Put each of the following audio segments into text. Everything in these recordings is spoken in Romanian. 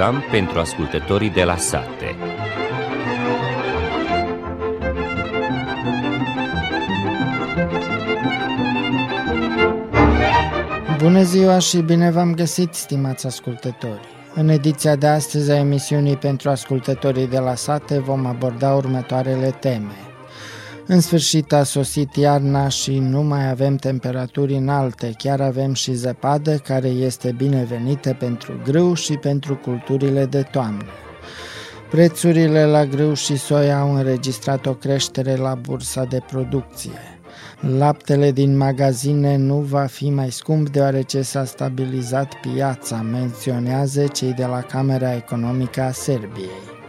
program pentru ascultătorii de la sate. Bună ziua și bine v-am găsit, stimați ascultători! În ediția de astăzi a emisiunii pentru ascultătorii de la sate vom aborda următoarele teme. În sfârșit a sosit iarna și nu mai avem temperaturi înalte, chiar avem și zăpadă care este binevenită pentru grâu și pentru culturile de toamnă. Prețurile la grâu și soia au înregistrat o creștere la bursa de producție. Laptele din magazine nu va fi mai scump deoarece s-a stabilizat piața, menționează cei de la Camera Economică a Serbiei.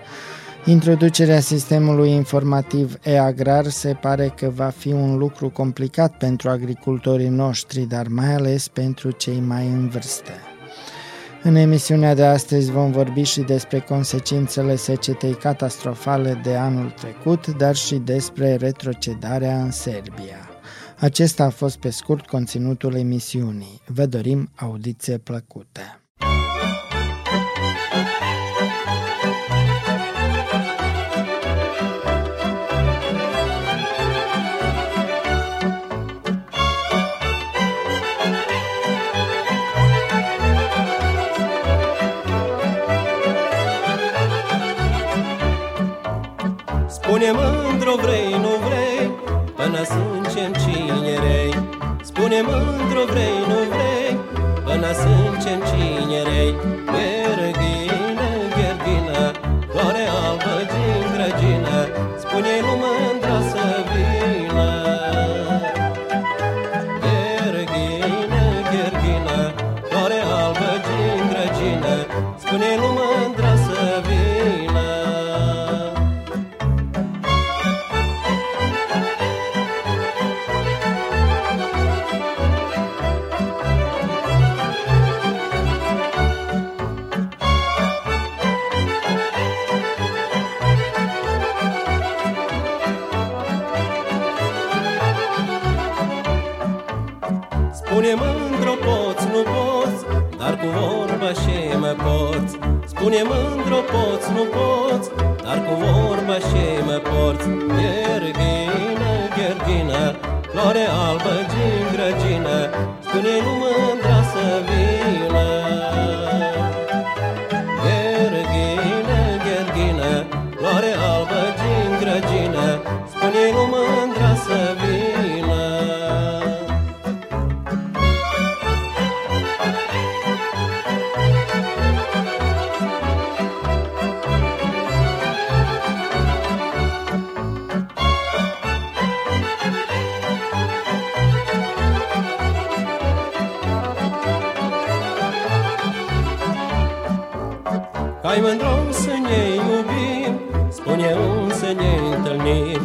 Introducerea sistemului informativ e-agrar se pare că va fi un lucru complicat pentru agricultorii noștri, dar mai ales pentru cei mai în vârstă. În emisiunea de astăzi vom vorbi și despre consecințele secetei catastrofale de anul trecut, dar și despre retrocedarea în Serbia. Acesta a fost pe scurt conținutul emisiunii. Vă dorim audiție plăcută! Spune mândru vrei, nu vrei, până sunt zicem cine rei. Spune mândru vrei, nu vrei Până suntem cine rei. Gherghină, gherghină Floare albă din grăgină Spune nu Hai mândru să ne iubim Spune un să ne întâlnim.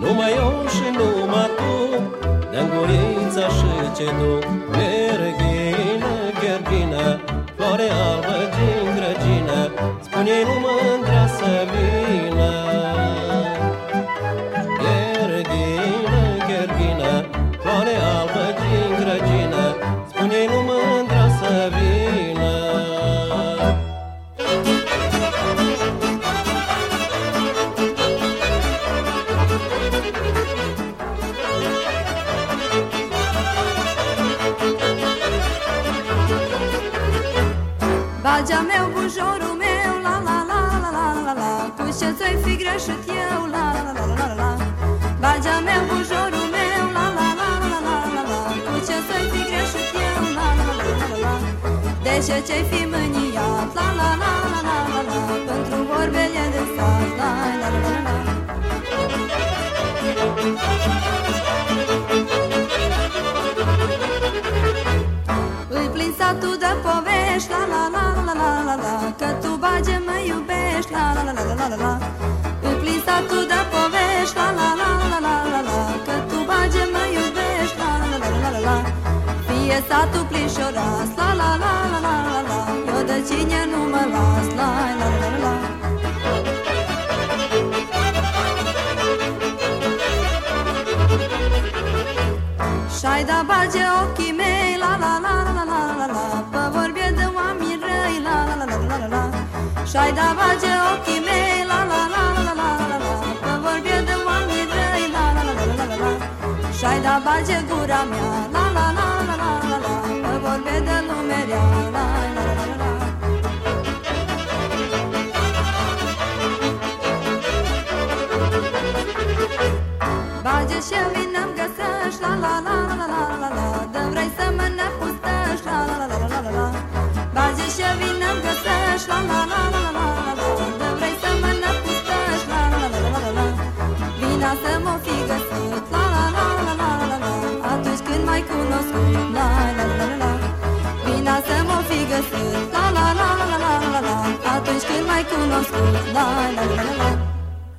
Numai eu și numai tu Dă-n gurița și ce tu De ce ce-ai fi mâniat, la la la la la la la Pentru vorbele de sat, la la la la la Îi plin satul de povești, la la la la la la la Că tu bage mă iubești, la la la la la la la Îi plin satul de povești, la la la la la E satul plin și oras, la la la la la la la Eu de cine nu mă las, la la la la Și-ai da bage ochii mei, la la la la la la la Pă vorbie de oameni răi, la la la la la la Și-ai da bage ochii mei, la la la la la la la Pă vorbie de oameni răi, la la la la la la Și-ai da bage gura mea, la la la Că vorbe de lume rea La la la la la Bage și vină-mi găsești La la la la la la la Dă vrei să mă nepustăști La la la la la la la Bage și vină-mi găsești La la la la la la la Dă vrei să mă nepustăști La la la la la la Vina să mă mă fi găsit. La la la la la la la Atunci când m-ai cunoscut La la la la la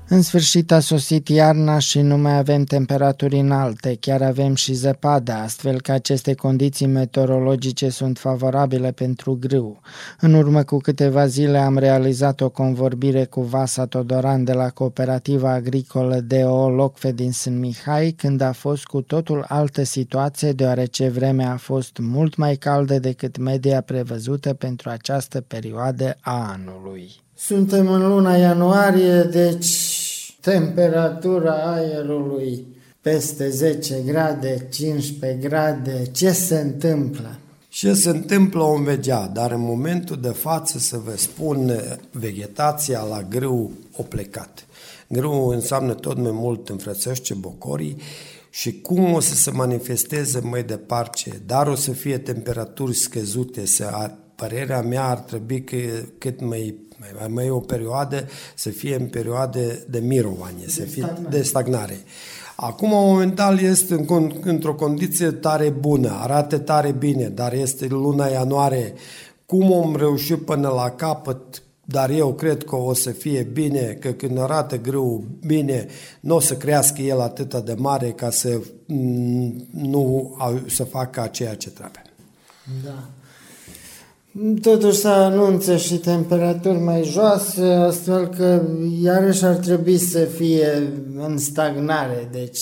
În sfârșit a sosit iarna și nu mai avem temperaturi înalte, chiar avem și zăpadă, astfel că aceste condiții meteorologice sunt favorabile pentru grâu. În urmă cu câteva zile am realizat o convorbire cu Vasa Todoran de la Cooperativa Agricolă DO Locfe din Sân Mihai, când a fost cu totul altă situație, deoarece vremea a fost mult mai caldă decât media prevăzută pentru această perioadă a anului. Suntem în luna ianuarie, deci temperatura aerului peste 10 grade, 15 grade. Ce se întâmplă? Ce se întâmplă om vedea, dar în momentul de față să vă spun, vegetația la grâu o plecat. Grâu înseamnă tot mai mult înfrățește bocorii și cum o să se manifesteze mai departe, dar o să fie temperaturi scăzute, să, părerea mea ar trebui că cât mai mai, mai o perioadă să fie în perioade de mirovanie, de să fie stagnare. de stagnare. Acum, momental, este în, într-o condiție tare bună, arată tare bine, dar este luna ianuarie. Cum om reuși până la capăt, dar eu cred că o să fie bine, că când arată greu bine, nu o să crească el atât de mare ca să mm, nu să facă ceea ce trebuie. Da. Totuși să anunță și temperaturi mai joase, astfel că iarăși ar trebui să fie în stagnare, deci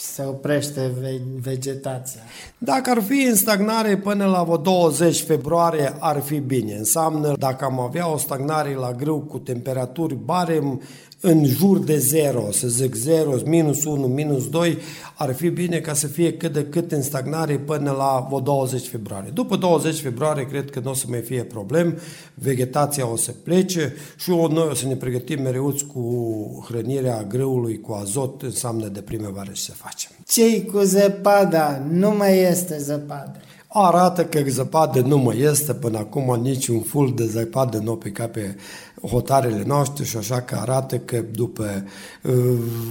se oprește vegetația. Dacă ar fi în stagnare până la 20 februarie, ar fi bine. Înseamnă, dacă am avea o stagnare la grâu cu temperaturi barem, în jur de 0, să zic 0, minus 1, minus 2, ar fi bine ca să fie cât de cât în stagnare până la 20 februarie. După 20 februarie cred că nu o să mai fie problem, vegetația o să plece și noi o să ne pregătim mereuți cu hrănirea grâului cu azot, înseamnă de primăvară și să facem. Cei cu zăpada? Nu mai este zăpadă arată că zăpadă nu mai este până acum niciun ful de zăpadă nu pica pe hotarele noastre și așa că arată că după uh,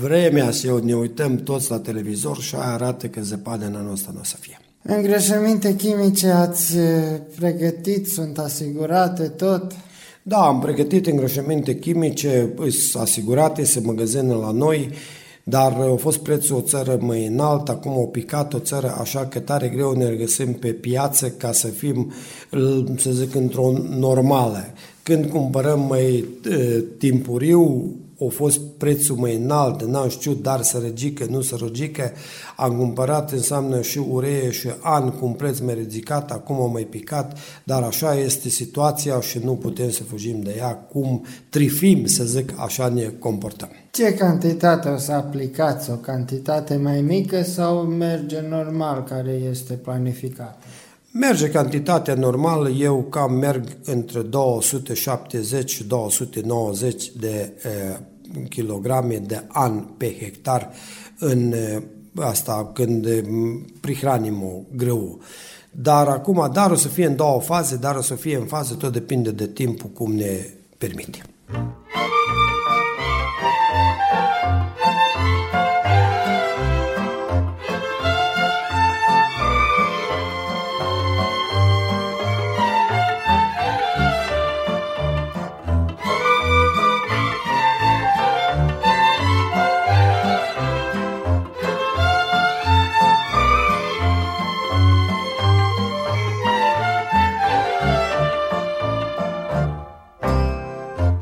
vremea și ne uităm toți la televizor și arată că zăpadă în anul ăsta nu o să fie. Îngrășăminte chimice ați uh, pregătit, sunt asigurate tot? Da, am pregătit îngrășăminte chimice, sunt asigurate, se magazine la noi, dar a fost prețul o țară mai înalt, acum au picat o țară așa că tare greu ne regăsim pe piață ca să fim, să zic, într-o normală. Când cumpărăm mai e, timpuriu, a fost prețul mai înalt, n-am știut, dar să răgică, nu să răgică, am cumpărat, înseamnă și ureie și an cu un preț mai ridicat, acum a mai picat, dar așa este situația și nu putem să fugim de ea, cum trifim, să zic, așa ne comportăm. Ce cantitate o să aplicați? O cantitate mai mică sau merge normal care este planificată? Merge cantitatea normală, eu cam merg între 270 și 290 de e, kilograme de an pe hectar în e, asta când prihranim o grâu. Dar acum, dar o să fie în două faze, dar o să fie în fază, tot depinde de timpul cum ne permite.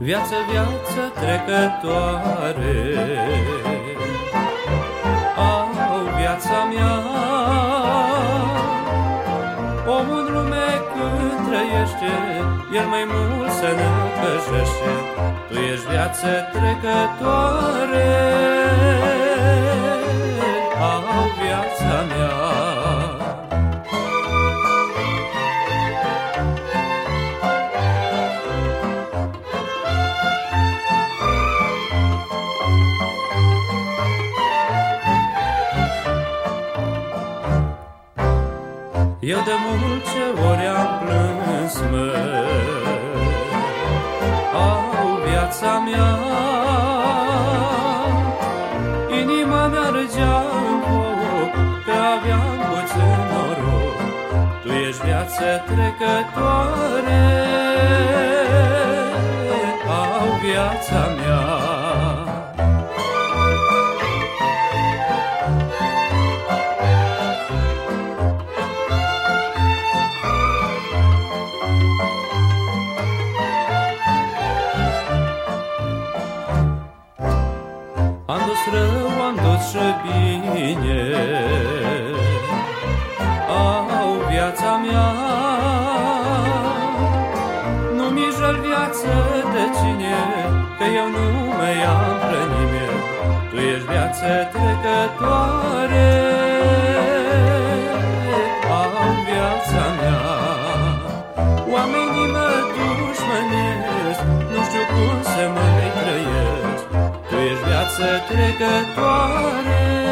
Viață, viață trecătoare Au viața mea Omul în lume când trăiește el mai mult să ne căjește. Tu ești viață trecătoare, a viața mea. Ori am plâns, mă, Au viața mea. Inima mea răgea în foc Că aveam puțin noroc. Tu ești viață trecătoare. Au viața mea bine. Au viața mea. Nu mi jăl viață de cine Că eu nu mă iau pe nimeni Tu ești viață trecătoare. Au viața mea. Oamenii mă dușmănesc Nu știu cum să mai trăiesc. Tu ești viață trecătoare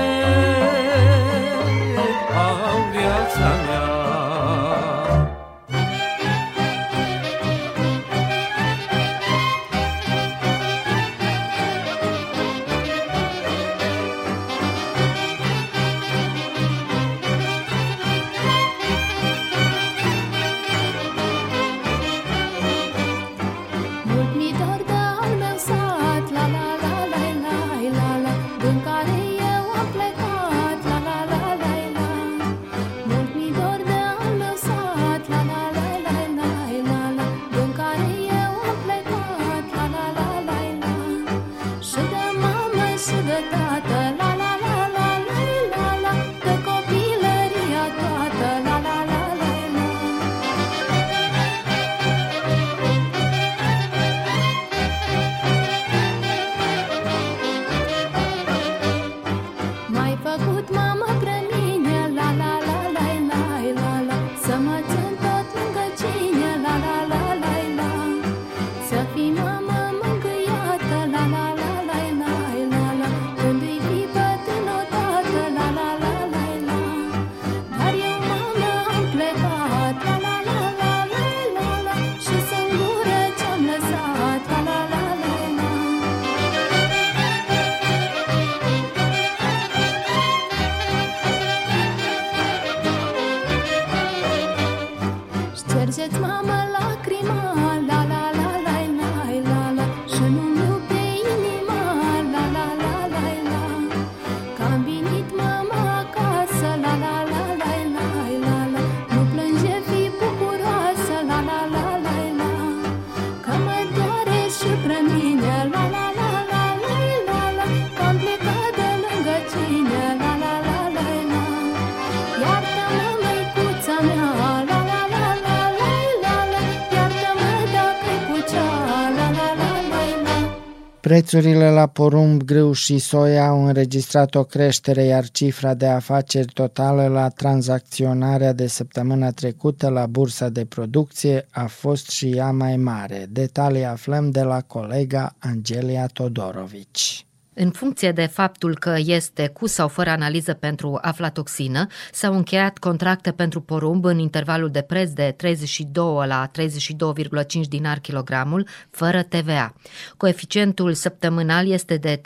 Prețurile la porumb, grâu și soia au înregistrat o creștere, iar cifra de afaceri totală la tranzacționarea de săptămâna trecută la bursa de producție a fost și ea mai mare. Detalii aflăm de la colega Angelia Todorovici. În funcție de faptul că este cu sau fără analiză pentru aflatoxină, s-au încheiat contracte pentru porumb în intervalul de preț de 32 la 32,5 dinar kilogramul, fără TVA. Coeficientul săptămânal este de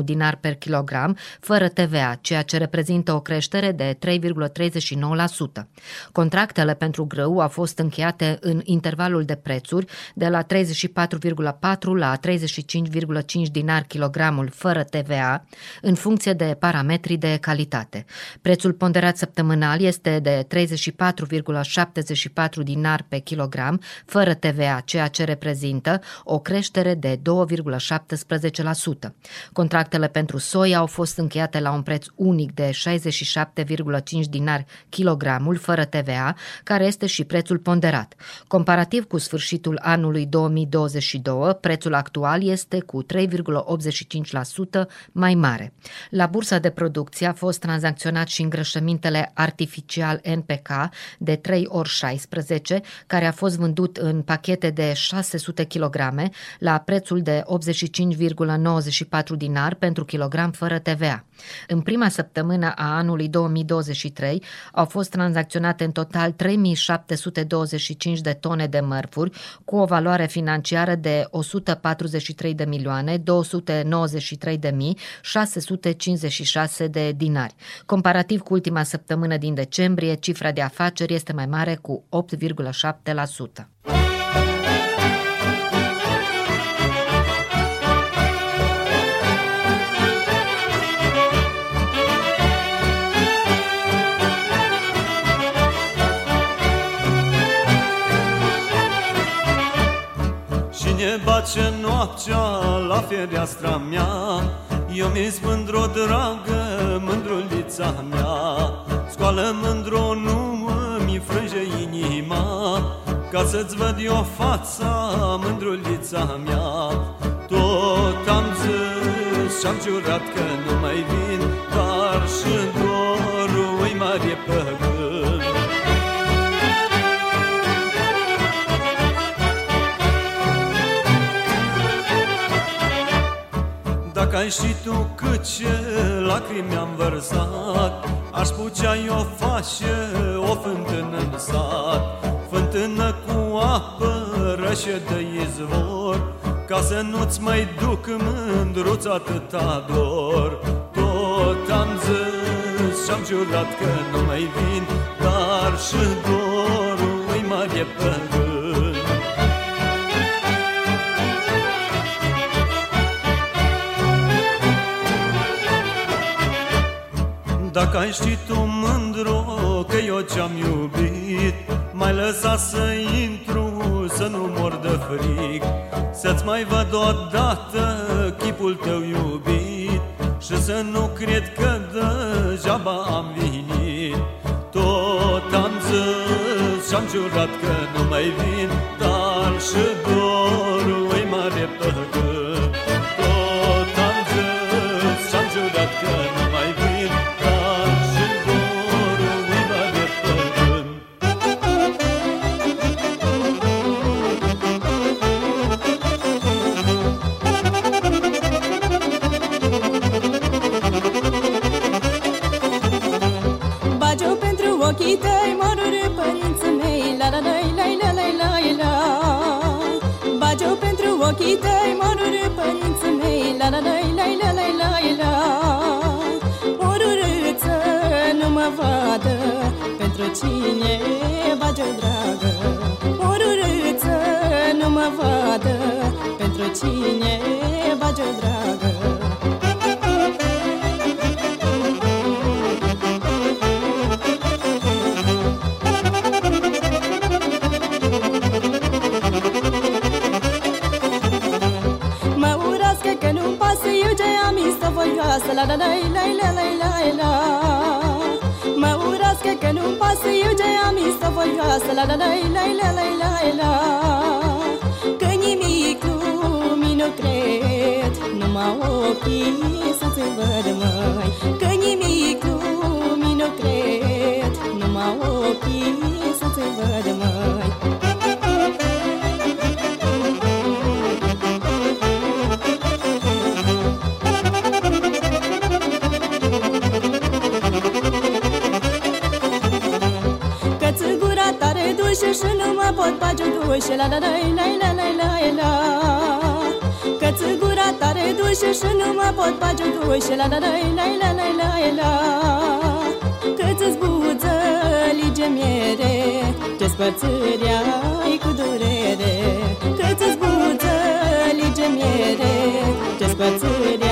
32,41 dinar per kilogram, fără TVA, ceea ce reprezintă o creștere de 3,39%. Contractele pentru grâu au fost încheiate în intervalul de prețuri de la 34,4 la 35,5 22,5 dinari kilogramul fără TVA, în funcție de parametrii de calitate. Prețul ponderat săptămânal este de 34,74 dinari pe kilogram, fără TVA, ceea ce reprezintă o creștere de 2,17%. Contractele pentru soia au fost încheiate la un preț unic de 67,5 dinari kilogramul, fără TVA, care este și prețul ponderat. Comparativ cu sfârșitul anului 2022, prețul actual este cu 3,85% mai mare. La bursa de producție a fost tranzacționat și îngrășămintele artificial NPK de 3 ori 16, care a fost vândut în pachete de 600 kg la prețul de 85,94 dinar pentru kilogram fără TVA. În prima săptămână a anului 2023 au fost tranzacționate în total 3725 de tone de mărfuri cu o valoare financiară de 143 de milioane 293 de mii 656 de dinari. Comparativ cu ultima săptămână din decembrie, cifra de afaceri este mai mare cu 8,7%. Cine bace noaptea la fereastra mea. Eu mi-s mândru, dragă, mândrulița mea. Scoală mândru, nu mi frânge inima. Ca să-ți văd eu fața, mândrulița mea. Tot am zis și-am jurat că nu mai vin Dacă ai și tu cât ce lacrimi am vărsat Aș putea eu face o fântână în sat. Fântână cu apă rășe de izvor Ca să nu-ți mai duc mândruț atâta dor. Tot am zis și-am jurat că nu mai vin Dar și dorul îi mare păgân Dacă ai ști tu mândru că eu ce-am iubit Mai lăsa să intru, să nu mor de frig Să-ți mai văd odată chipul tău iubit Și să nu cred că degeaba am venit. Tot am zis și-am jurat că nu mai vin Dar și dorul vadă Pentru cine bagiu dragă? O rârâță nu mă vadă Pentru cine bagiu dragă? Mă urască că nu-mi pasă Eu ce am istă voioasă La la la la la la la la Mă urască că nu-mi pasă Eu ce am istă voioasă La la la la la la la la. Că nimic lumii nu cred Numai ochii să-ți văd măi. Că nimic lumii nu cred Numai ochii să-ți văd măi dușe La la la la la la la la Că-ți gura tare dușe și nu mă pot bage dușe La la la la la la la la Că-ți buță lige miere Ce spărțâri ai cu durere Că-ți buță lige miere despățirea cu durere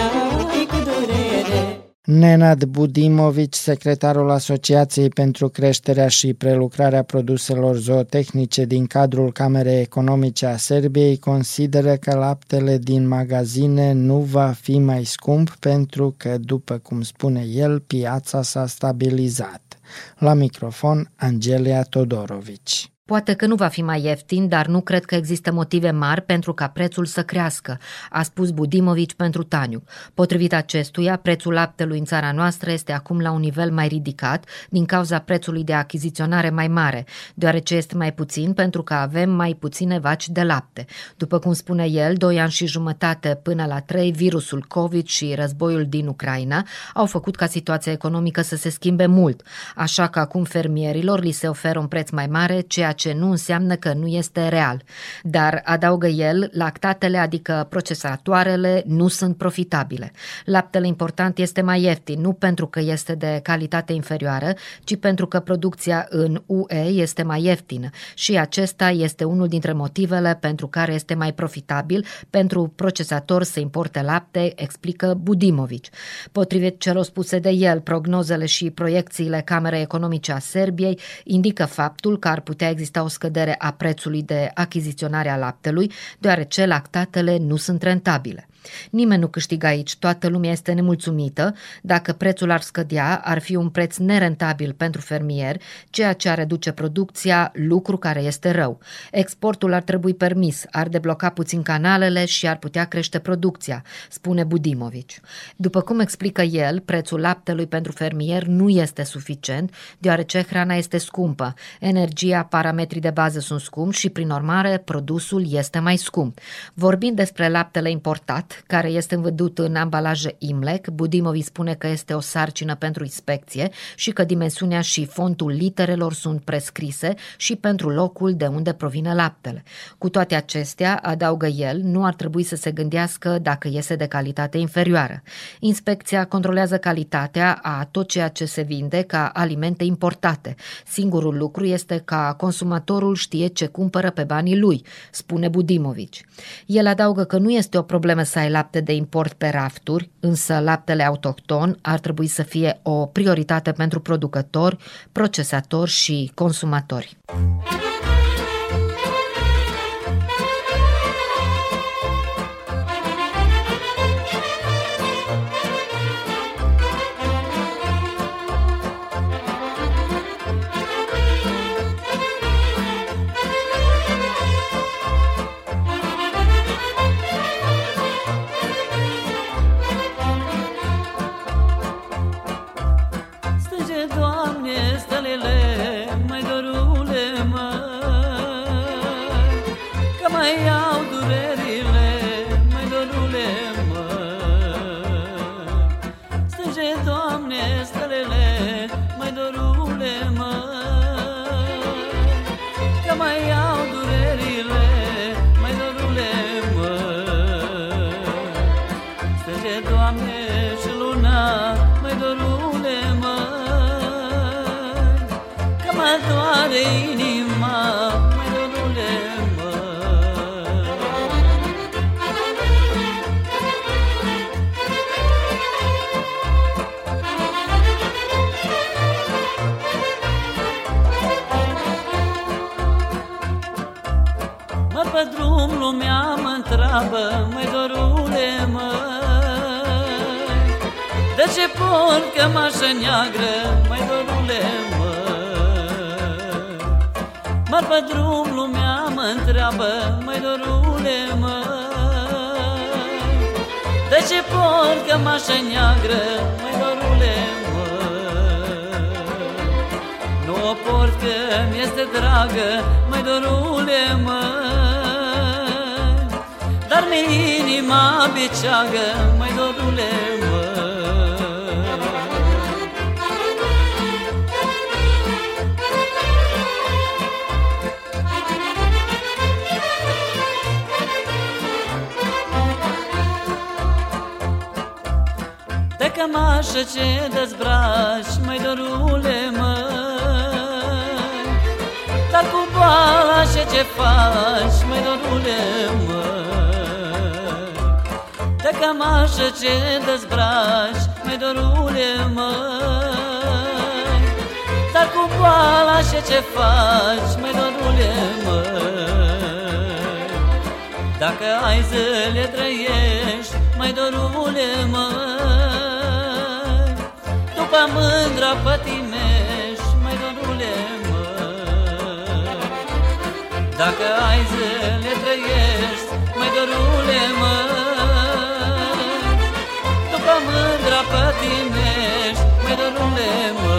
Nenad Budimovici, secretarul Asociației pentru Creșterea și Prelucrarea Produselor Zootehnice din cadrul Camerei Economice a Serbiei, consideră că laptele din magazine nu va fi mai scump pentru că, după cum spune el, piața s-a stabilizat. La microfon, Angelia Todorovici. Poate că nu va fi mai ieftin, dar nu cred că există motive mari pentru ca prețul să crească, a spus Budimovici pentru Taniu. Potrivit acestuia, prețul laptelui în țara noastră este acum la un nivel mai ridicat din cauza prețului de achiziționare mai mare, deoarece este mai puțin pentru că avem mai puține vaci de lapte. După cum spune el, doi ani și jumătate până la trei, virusul COVID și războiul din Ucraina au făcut ca situația economică să se schimbe mult, așa că acum fermierilor li se oferă un preț mai mare, ceea ce nu înseamnă că nu este real. Dar, adaugă el, lactatele, adică procesatoarele, nu sunt profitabile. Laptele important este mai ieftin, nu pentru că este de calitate inferioară, ci pentru că producția în UE este mai ieftină și acesta este unul dintre motivele pentru care este mai profitabil pentru procesator să importe lapte, explică Budimovici. Potrivit celor spuse de el, prognozele și proiecțiile Camerei Economice a Serbiei indică faptul că ar putea exista exista o scădere a prețului de achiziționare a laptelui, deoarece lactatele nu sunt rentabile. Nimeni nu câștigă aici, toată lumea este nemulțumită. Dacă prețul ar scădea, ar fi un preț nerentabil pentru fermier, ceea ce ar reduce producția, lucru care este rău. Exportul ar trebui permis, ar debloca puțin canalele și ar putea crește producția, spune Budimovici. După cum explică el, prețul laptelui pentru fermier nu este suficient, deoarece hrana este scumpă, energia, parametrii de bază sunt scumpi și, prin urmare, produsul este mai scump. Vorbind despre laptele importat, care este vândut în ambalaje Imlec. Budimovi spune că este o sarcină pentru inspecție și că dimensiunea și fontul literelor sunt prescrise și pentru locul de unde provine laptele. Cu toate acestea, adaugă el, nu ar trebui să se gândească dacă iese de calitate inferioară. Inspecția controlează calitatea a tot ceea ce se vinde ca alimente importate. Singurul lucru este ca consumatorul știe ce cumpără pe banii lui, spune Budimovici. El adaugă că nu este o problemă să ai lapte de import pe rafturi, însă laptele autohton ar trebui să fie o prioritate pentru producători, procesatori și consumatori. Dragă, mai dorule, mă. Dar mi inima beceagă, mai dorule, mă. Cămașă ce dezbraci, mai dorule măi Dar cu boala și ce faci, mai dorule măi De Pe cămașă ce dezbraci, mai dorule măi Dar cu boala și ce faci, mai dorule măi Dacă ai zile trăiești, mai dorule măi După mândra pătimești, Dacă ai zile trăiești, mai dorule măi După mândra pătimești, mai dorule măi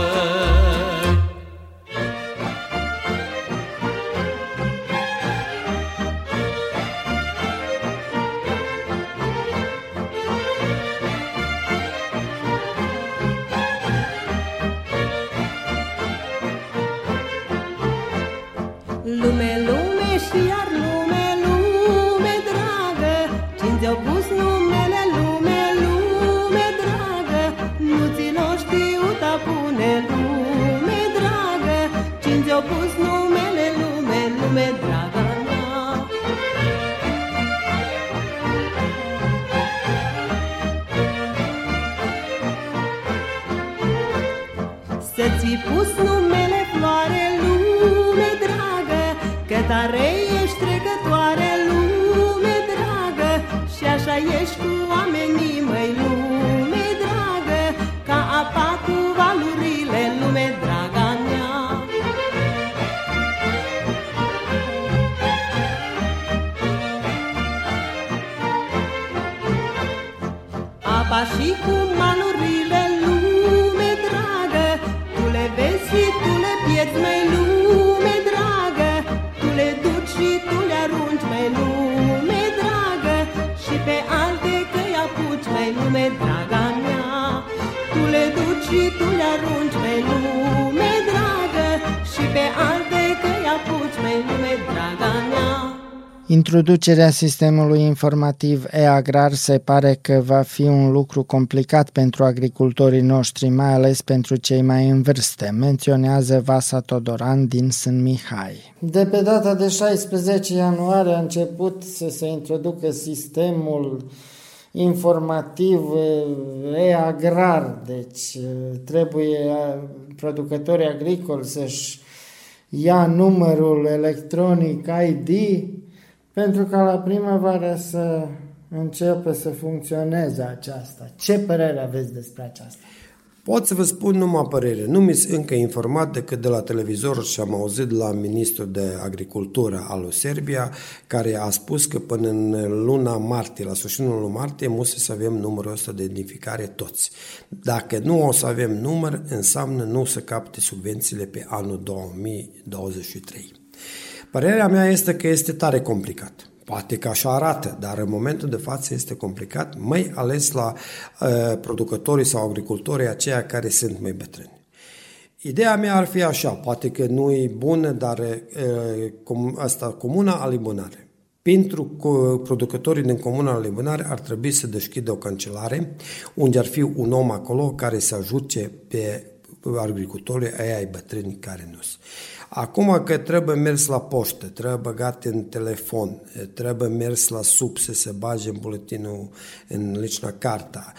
Introducerea sistemului informativ e-agrar se pare că va fi un lucru complicat pentru agricultorii noștri, mai ales pentru cei mai în vârstă, menționează Vasa Todoran din Sân Mihai. De pe data de 16 ianuarie a început să se introducă sistemul informativ eh, e-agrar, deci eh, trebuie eh, producătorii agricoli să-și ia numărul electronic ID pentru ca la primăvară să începe să funcționeze aceasta. Ce părere aveți despre aceasta? Pot să vă spun numai părere. Nu mi sunt încă informat decât de la televizor și am auzit la ministrul de agricultură al lui Serbia, care a spus că până în luna martie, la sfârșitul lunii martie, musă să avem numărul ăsta de identificare toți. Dacă nu o să avem număr, înseamnă nu o să capte subvențiile pe anul 2023. Părerea mea este că este tare complicat. Poate că așa arată, dar în momentul de față este complicat, mai ales la uh, producătorii sau agricultorii aceia care sunt mai bătrâni. Ideea mea ar fi așa, poate că nu e bună, dar uh, com, asta, comuna Alibunare. Pentru producătorii din comuna Alibunare ar trebui să deschidă o cancelare unde ar fi un om acolo care să ajute pe agricultorii aia ai bătrâni care nu sunt. Acum că trebuie mers la poștă, trebuie băgat în telefon, trebuie mers la sub să se bage în buletinul, în licna carta,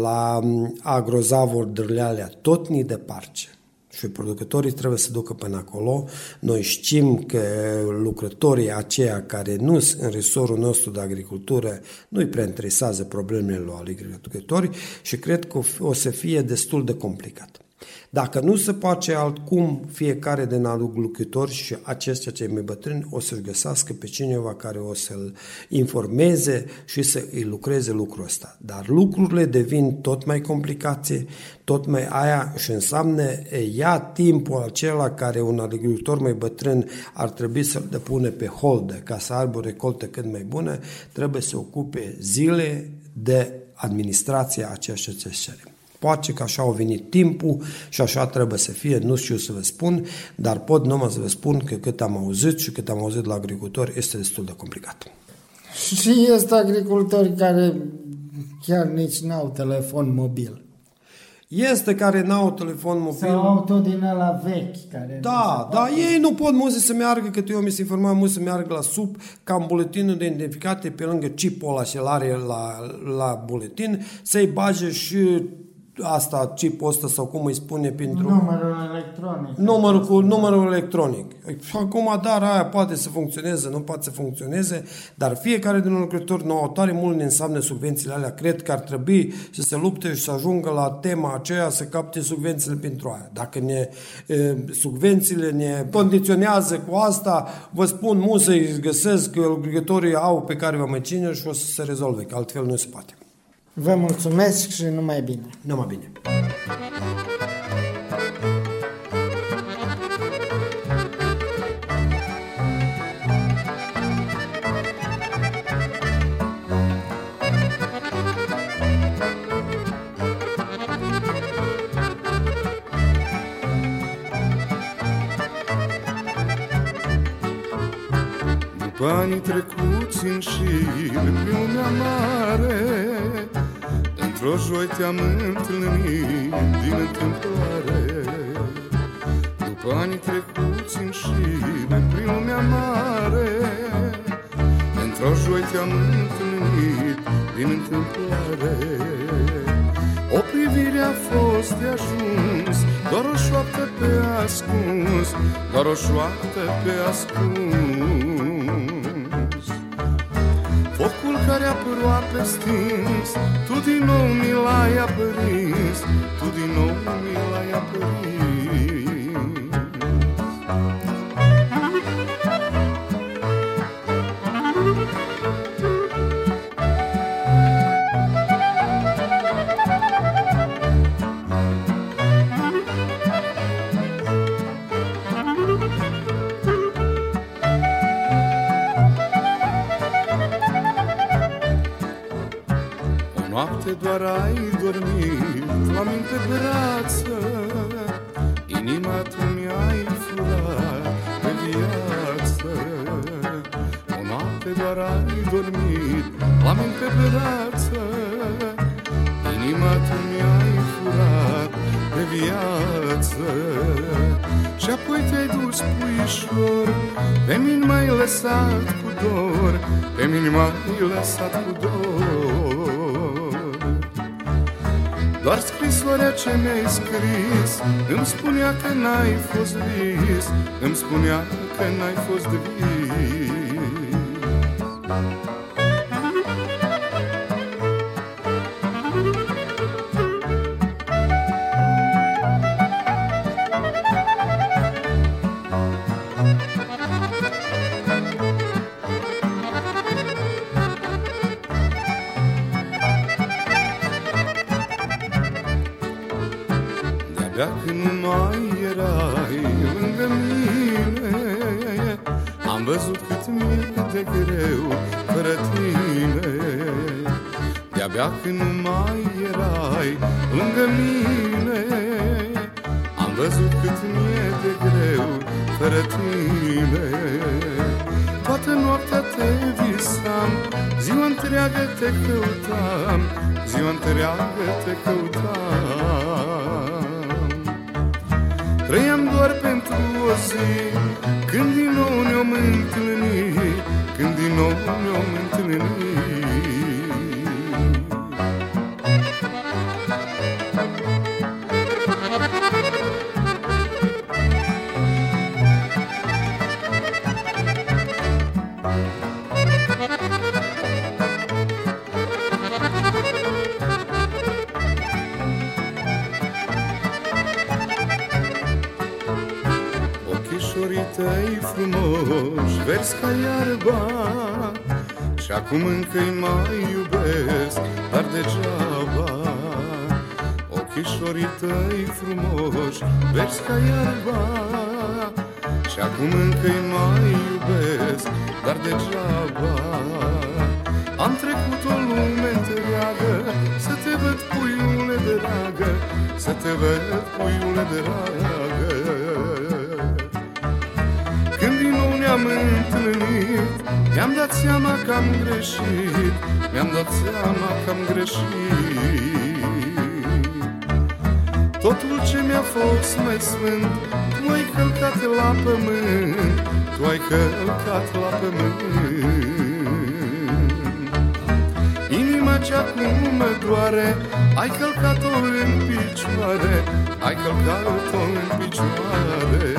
la agrozavor drălealea, tot ni de parce. Și producătorii trebuie să ducă până acolo. Noi știm că lucrătorii aceia care nu sunt în resorul nostru de agricultură nu-i prea interesează problemele lor agricultorii și cred că o să fie destul de complicat. Dacă nu se poate altcum, fiecare din lucrători și acestea cei mai bătrâni o să-și găsească pe cineva care o să-l informeze și să îi lucreze lucrul ăsta. Dar lucrurile devin tot mai complicate, tot mai aia și înseamnă ia timpul acela care un agricultor mai bătrân ar trebui să-l depune pe hold ca să aibă o recoltă cât mai bună, trebuie să ocupe zile de administrația aceea ce se cere. Poate că așa a venit timpul și așa trebuie să fie, nu știu să vă spun, dar pot numai să vă spun că cât am auzit și cât am auzit la agricultori este destul de complicat. Și este agricultori care chiar nici n-au telefon mobil. Este care n-au telefon mobil. Sau auto din ăla vechi care Da, da, ei nu pot muzi să meargă, că eu mi se informat muzi să meargă la sub, ca în buletinul de identificate, pe lângă chipul ăla și are la, la buletin, să-i bage și asta, chipul ăsta sau cum îi spune pentru... Numărul electronic. Numărul cu numărul electronic. Acum, dar aia poate să funcționeze, nu poate să funcționeze, dar fiecare din lucrători nou, tare mult ne înseamnă subvențiile alea. Cred că ar trebui să se lupte și să ajungă la tema aceea să capte subvențiile pentru aia. Dacă ne, e, subvențiile ne condiționează cu asta, vă spun, mu să-i găsesc că lucrătorii au pe care vă mai ține și o să se rezolve, că altfel nu se poate. Vă mulțumesc și numai bine. Numai bine. După trecuți în șir pe lumea mare Într-o joi te-am întâlnit din întâmplare. După anii trecuți în șir prin lumea mare. Într-o joi te-am întâlnit din întâmplare. O privire a fost de ajuns Doar o șoaptă pe ascuns Doar o șoaptă pe ascuns Care aproape stins Tu din nou mi l-ai aprins Tu din nou mi l-ai aprins doar ai dormit La minte pe brață Inima tu mi-ai furat pe viață. O noapte doar ai dormit La minte pe brață Inima tu mi-ai furat pe viață. Și apoi te-ai dus puișor Pe mine m-ai lăsat cu dor Pe mine m-ai lăsat cu dor doar scrisoarea ce mi-ai scris Îmi spunea că n-ai fost vis Îmi spunea că n-ai fost vis De-abia când nu mai erai lângă mine Am văzut cât mi-e de greu fără tine. De-abia când nu mai erai lângă mine Am văzut cât mi-e de greu fără tine. Toată noaptea te visam Ziua întreagă te căutam Ziua întreagă te căutam zi. Când din nou ne-om întâlnit Când din nou ne-om întâlnit acum încă-i mai iubesc, dar degeaba. Ochișorii tăi frumoși, verzi ca iarba. Și acum încă-i mai iubesc, dar degeaba. Am trecut o lume întreagă Să te văd, puiule dragă Să te văd, puiule dragă din nou ne-am întâlnit Mi-am dat seama că am greșit Mi-am dat seama că am greșit. Totul ce mi-a fost mai sfânt Tu ai călcat la pământ Tu ai călcat la pământ. Inima ce acum mă doare Ai călcat-o în picioare Ai călcat-o în picioare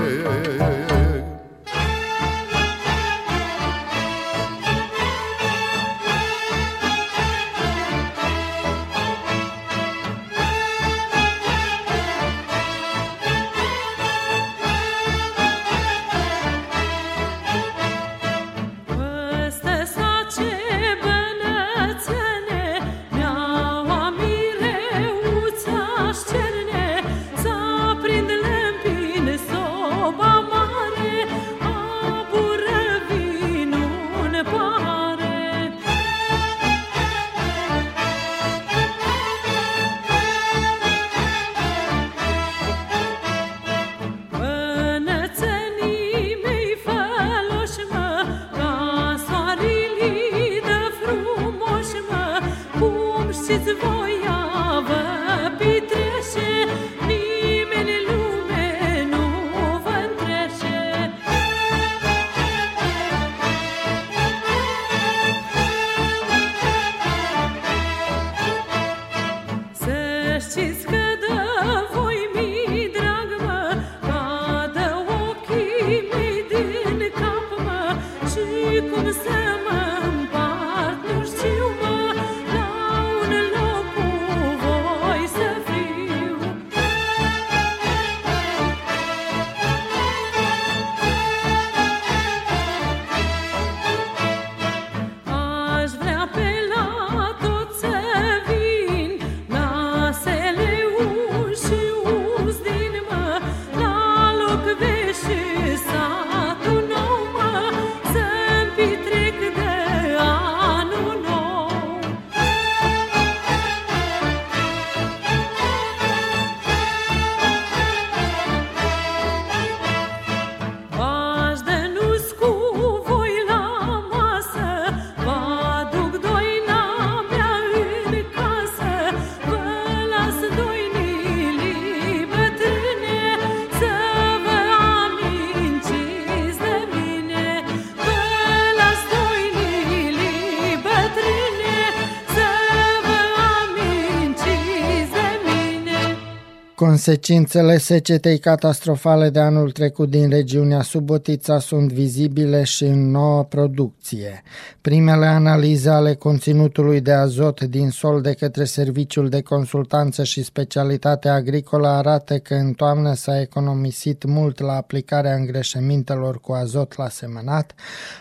Consecințele secetei catastrofale de anul trecut din regiunea Subotița sunt vizibile și în nouă producție. Primele analize ale conținutului de azot din sol de către Serviciul de Consultanță și Specialitate Agricolă arată că în toamnă s-a economisit mult la aplicarea îngreșămintelor cu azot la semănat,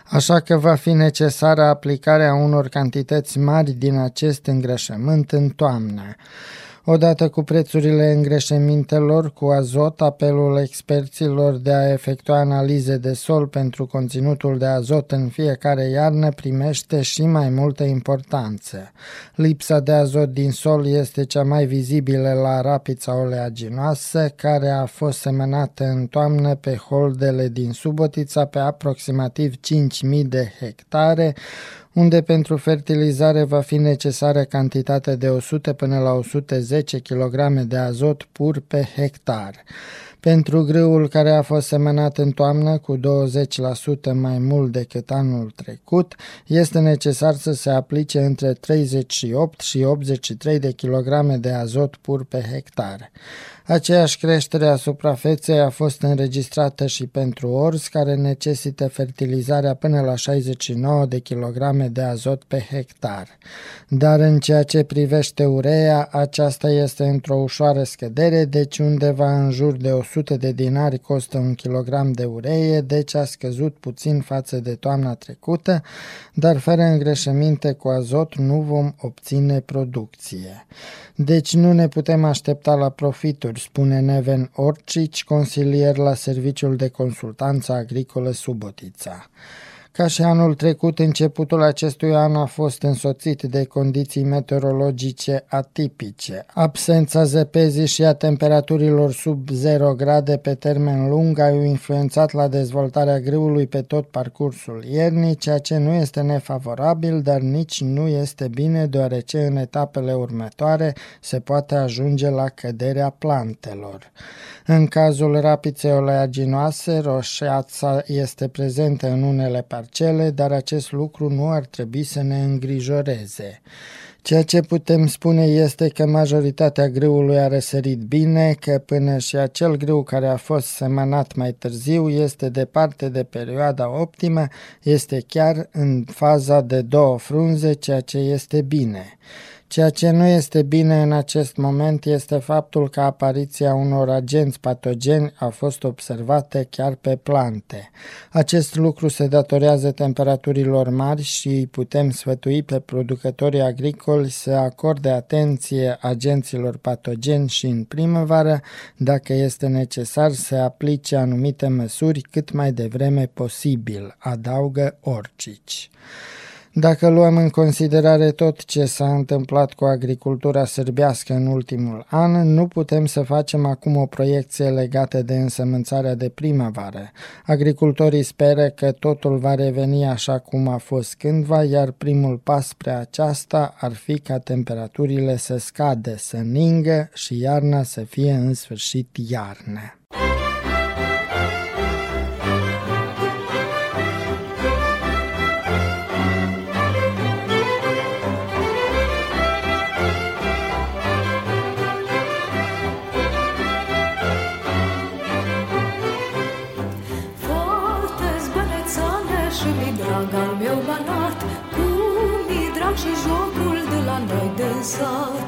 așa că va fi necesară aplicarea unor cantități mari din acest îngrășământ în toamnă. Odată cu prețurile îngreșemintelor cu azot, apelul experților de a efectua analize de sol pentru conținutul de azot în fiecare iarnă primește și mai multă importanță. Lipsa de azot din sol este cea mai vizibilă la rapița oleaginoasă, care a fost semănată în toamnă pe holdele din Subotița pe aproximativ 5.000 de hectare, unde pentru fertilizare va fi necesară cantitate de 100 până la 110 kg de azot pur pe hectar. Pentru grâul care a fost semănat în toamnă cu 20% mai mult decât anul trecut, este necesar să se aplice între 38 și 83 de kg de azot pur pe hectar. Aceeași creștere a suprafeței a fost înregistrată și pentru orz, care necesită fertilizarea până la 69 de kilograme de azot pe hectar. Dar în ceea ce privește urea, aceasta este într-o ușoară scădere, deci undeva în jur de 100 de dinari costă un kilogram de uree, deci a scăzut puțin față de toamna trecută, dar fără îngreșăminte cu azot nu vom obține producție. Deci nu ne putem aștepta la profituri, spune Neven Orcici, consilier la Serviciul de Consultanță Agricolă Subotița. Ca și anul trecut, începutul acestui an a fost însoțit de condiții meteorologice atipice. Absența zăpezii și a temperaturilor sub 0 grade pe termen lung au influențat la dezvoltarea grâului pe tot parcursul iernii, ceea ce nu este nefavorabil, dar nici nu este bine, deoarece în etapele următoare se poate ajunge la căderea plantelor. În cazul rapiței oleaginoase, roșeața este prezentă în unele parcele, dar acest lucru nu ar trebui să ne îngrijoreze. Ceea ce putem spune este că majoritatea grâului a răsărit bine, că până și acel grâu care a fost semănat mai târziu este departe de perioada optimă, este chiar în faza de două frunze, ceea ce este bine. Ceea ce nu este bine în acest moment este faptul că apariția unor agenți patogeni a fost observate chiar pe plante. Acest lucru se datorează temperaturilor mari și putem sfătui pe producătorii agricoli să acorde atenție agenților patogeni și în primăvară, dacă este necesar să aplice anumite măsuri cât mai devreme posibil, adaugă Orcici. Dacă luăm în considerare tot ce s-a întâmplat cu agricultura sârbească în ultimul an, nu putem să facem acum o proiecție legată de însămânțarea de primăvară. Agricultorii speră că totul va reveni așa cum a fost cândva, iar primul pas spre aceasta ar fi ca temperaturile să scadă, să ningă și iarna să fie în sfârșit iarnă. Sat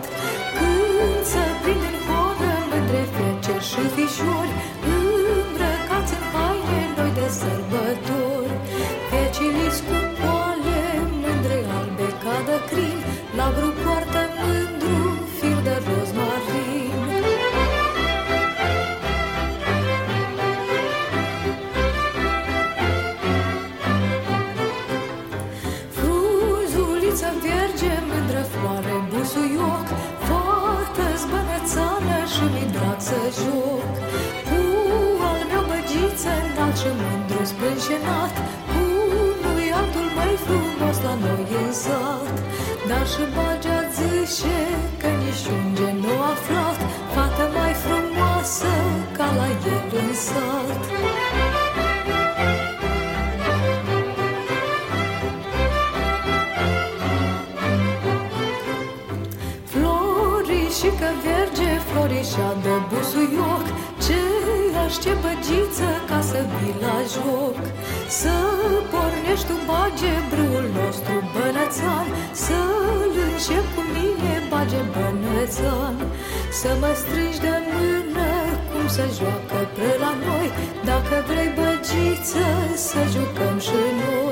Să mă strângi de mână cum se joacă pre la noi. Dacă vrei băgiță să jucăm și noi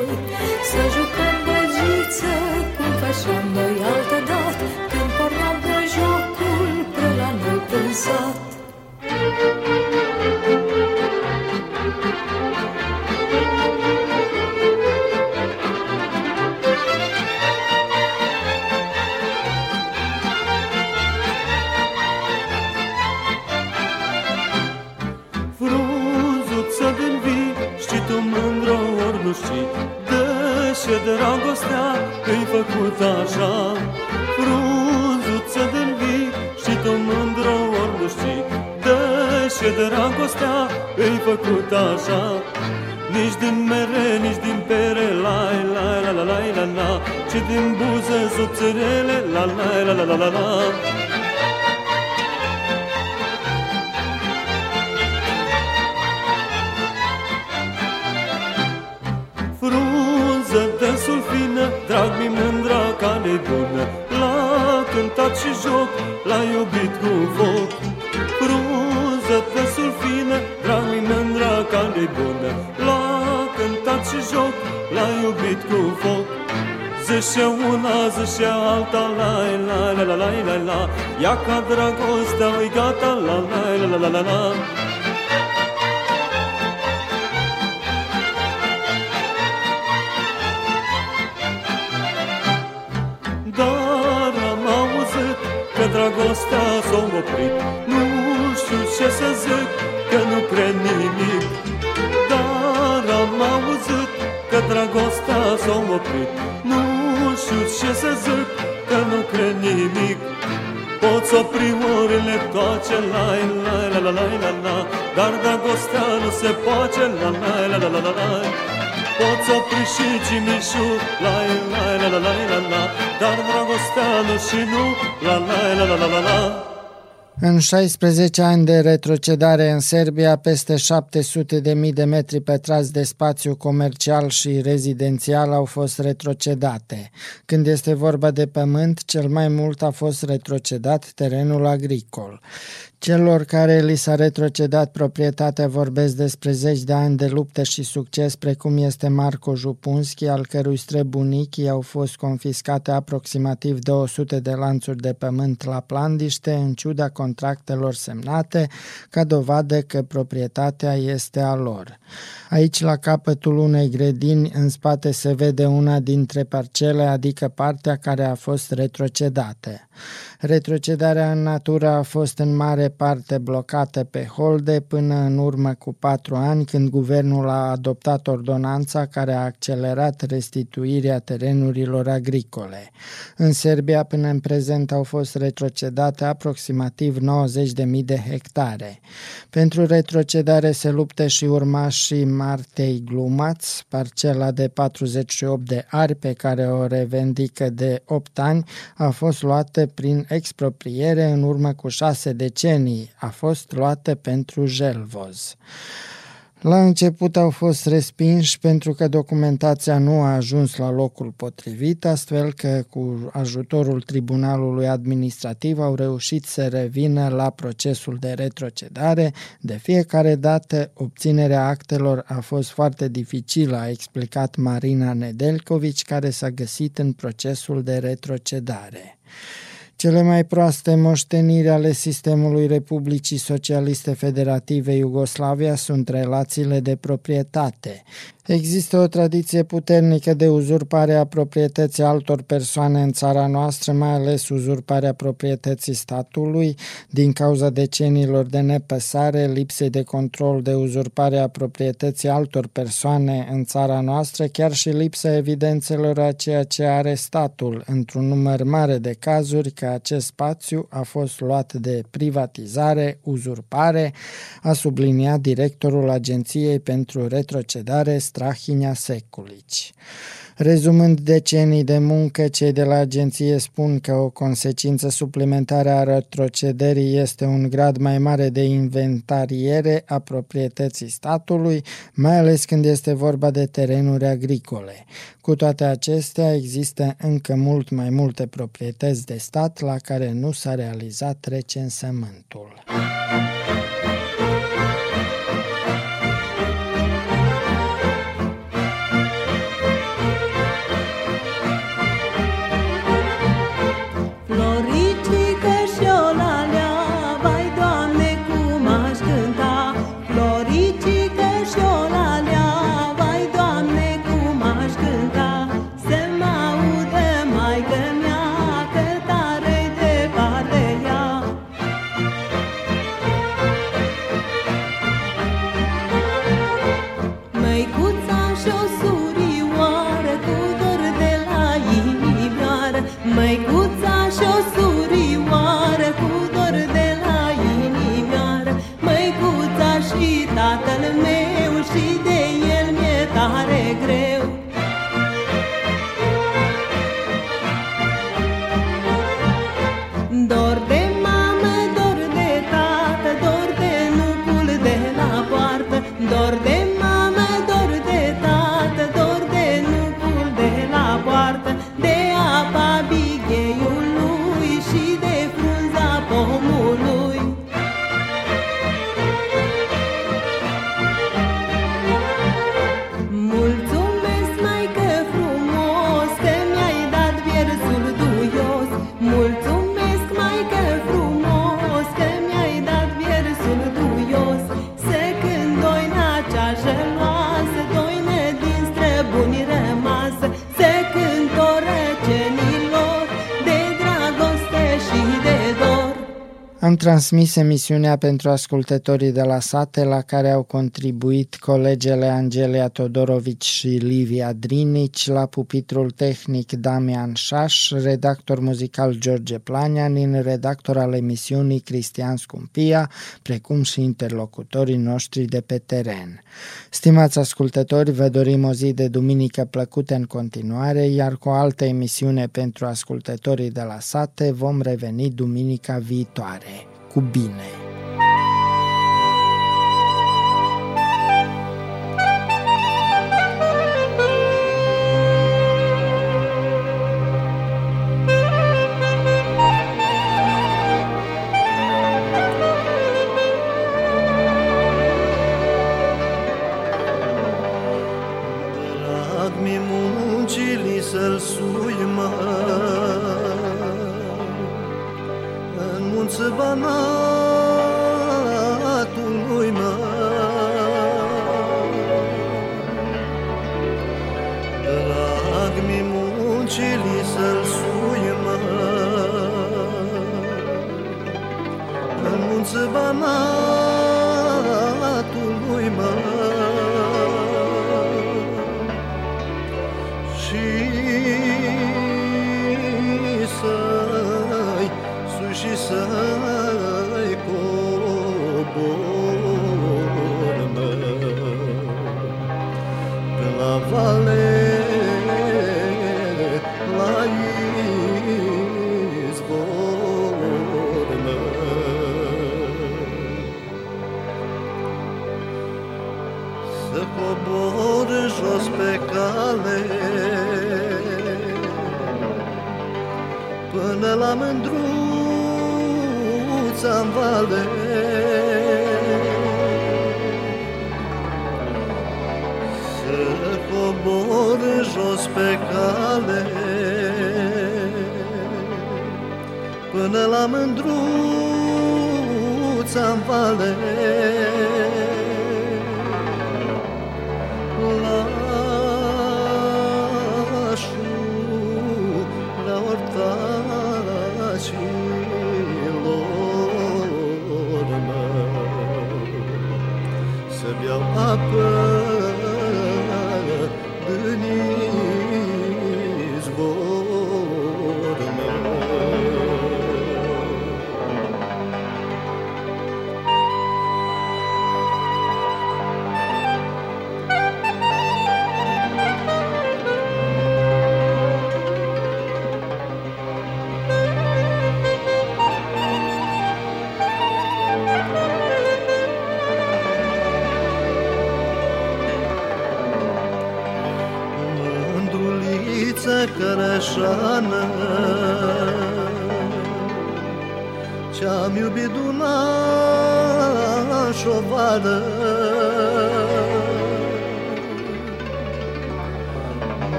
făcut așa Frunzuță din vii, știi tu mândră ori nu știi De ce dragostea îi făcut așa. Nici din mere, nici din pere, la la la la la la la Ci din buze subțirele, la la la la la la la la Ea ca dragostea lui gata la la la la la la. Dar am auzit că dragostea s-a oprit. Nu știu ce să zic, că nu cred nimic. Dar am auzit că dragostea s-a oprit. Dar dragostea nu și nu, la la la la la la la În 16 ani de retrocedare în Serbia, peste 700 de mii de metri pătrați de spațiu comercial și rezidențial au fost retrocedate. Când este vorba de pământ, cel mai mult a fost retrocedat terenul agricol. Celor care li s-a retrocedat proprietatea vorbesc despre zeci de ani de luptă și succes, precum este Marco Jupunski, al cărui străbunicii au fost confiscate aproximativ 200 de lanțuri de pământ la Plandiște, în ciuda contractelor semnate, ca dovadă că proprietatea este a lor. Aici, la capătul unei grădini, în spate se vede una dintre parcele, adică partea care a fost retrocedată. Retrocedarea în natură a fost în mare parte blocată pe holde până în urmă cu patru ani, când guvernul a adoptat ordonanța care a accelerat restituirea terenurilor agricole. În Serbia, până în prezent, au fost retrocedate aproximativ 90.000 de hectare. Pentru retrocedare se luptă și urmașii Martei Glumaț, parcela de 48 de ari pe care o revendică de 8 ani, a fost luată prin expropriere în urmă cu șase decenii. A fost luată pentru Jelvoz. La început au fost respinși pentru că documentația nu a ajuns la locul potrivit, astfel că cu ajutorul Tribunalului Administrativ au reușit să revină la procesul de retrocedare. De fiecare dată, obținerea actelor a fost foarte dificilă, a explicat Marina Nedelcovici, care s-a găsit în procesul de retrocedare. Cele mai proaste moșteniri ale sistemului Republicii Socialiste Federative Iugoslavia sunt relațiile de proprietate. Există o tradiție puternică de uzurpare a proprietății altor persoane în țara noastră, mai ales uzurparea proprietății statului, din cauza deceniilor de nepăsare, lipsei de control de uzurpare a proprietății altor persoane în țara noastră, chiar și lipsa evidențelor a ceea ce are statul, într-un număr mare de cazuri că acest spațiu a fost luat de privatizare, uzurpare, a subliniat directorul Agenției pentru Retrocedare Strahinja Sekulici. Rezumând decenii de muncă, cei de la agenție spun că o consecință suplimentară a retrocederii este un grad mai mare de inventariere a proprietății statului, mai ales când este vorba de terenuri agricole. Cu toate acestea, există încă mult mai multe proprietăți de stat la care nu s-a realizat recensământul. Floricică transmis emisiunea pentru ascultătorii de la sate la care au contribuit colegele Angelia Todorovici și Livia Drinici, la pupitrul tehnic Damian Șaș, redactor muzical George Planianin, redactor al emisiunii Cristian Scumpia, precum și interlocutorii noștri de pe teren. Stimați ascultători, vă dorim o zi de duminică plăcută în continuare, iar cu o altă emisiune pentru ascultătorii de la sate vom reveni duminica viitoare cu bine.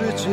Iubi și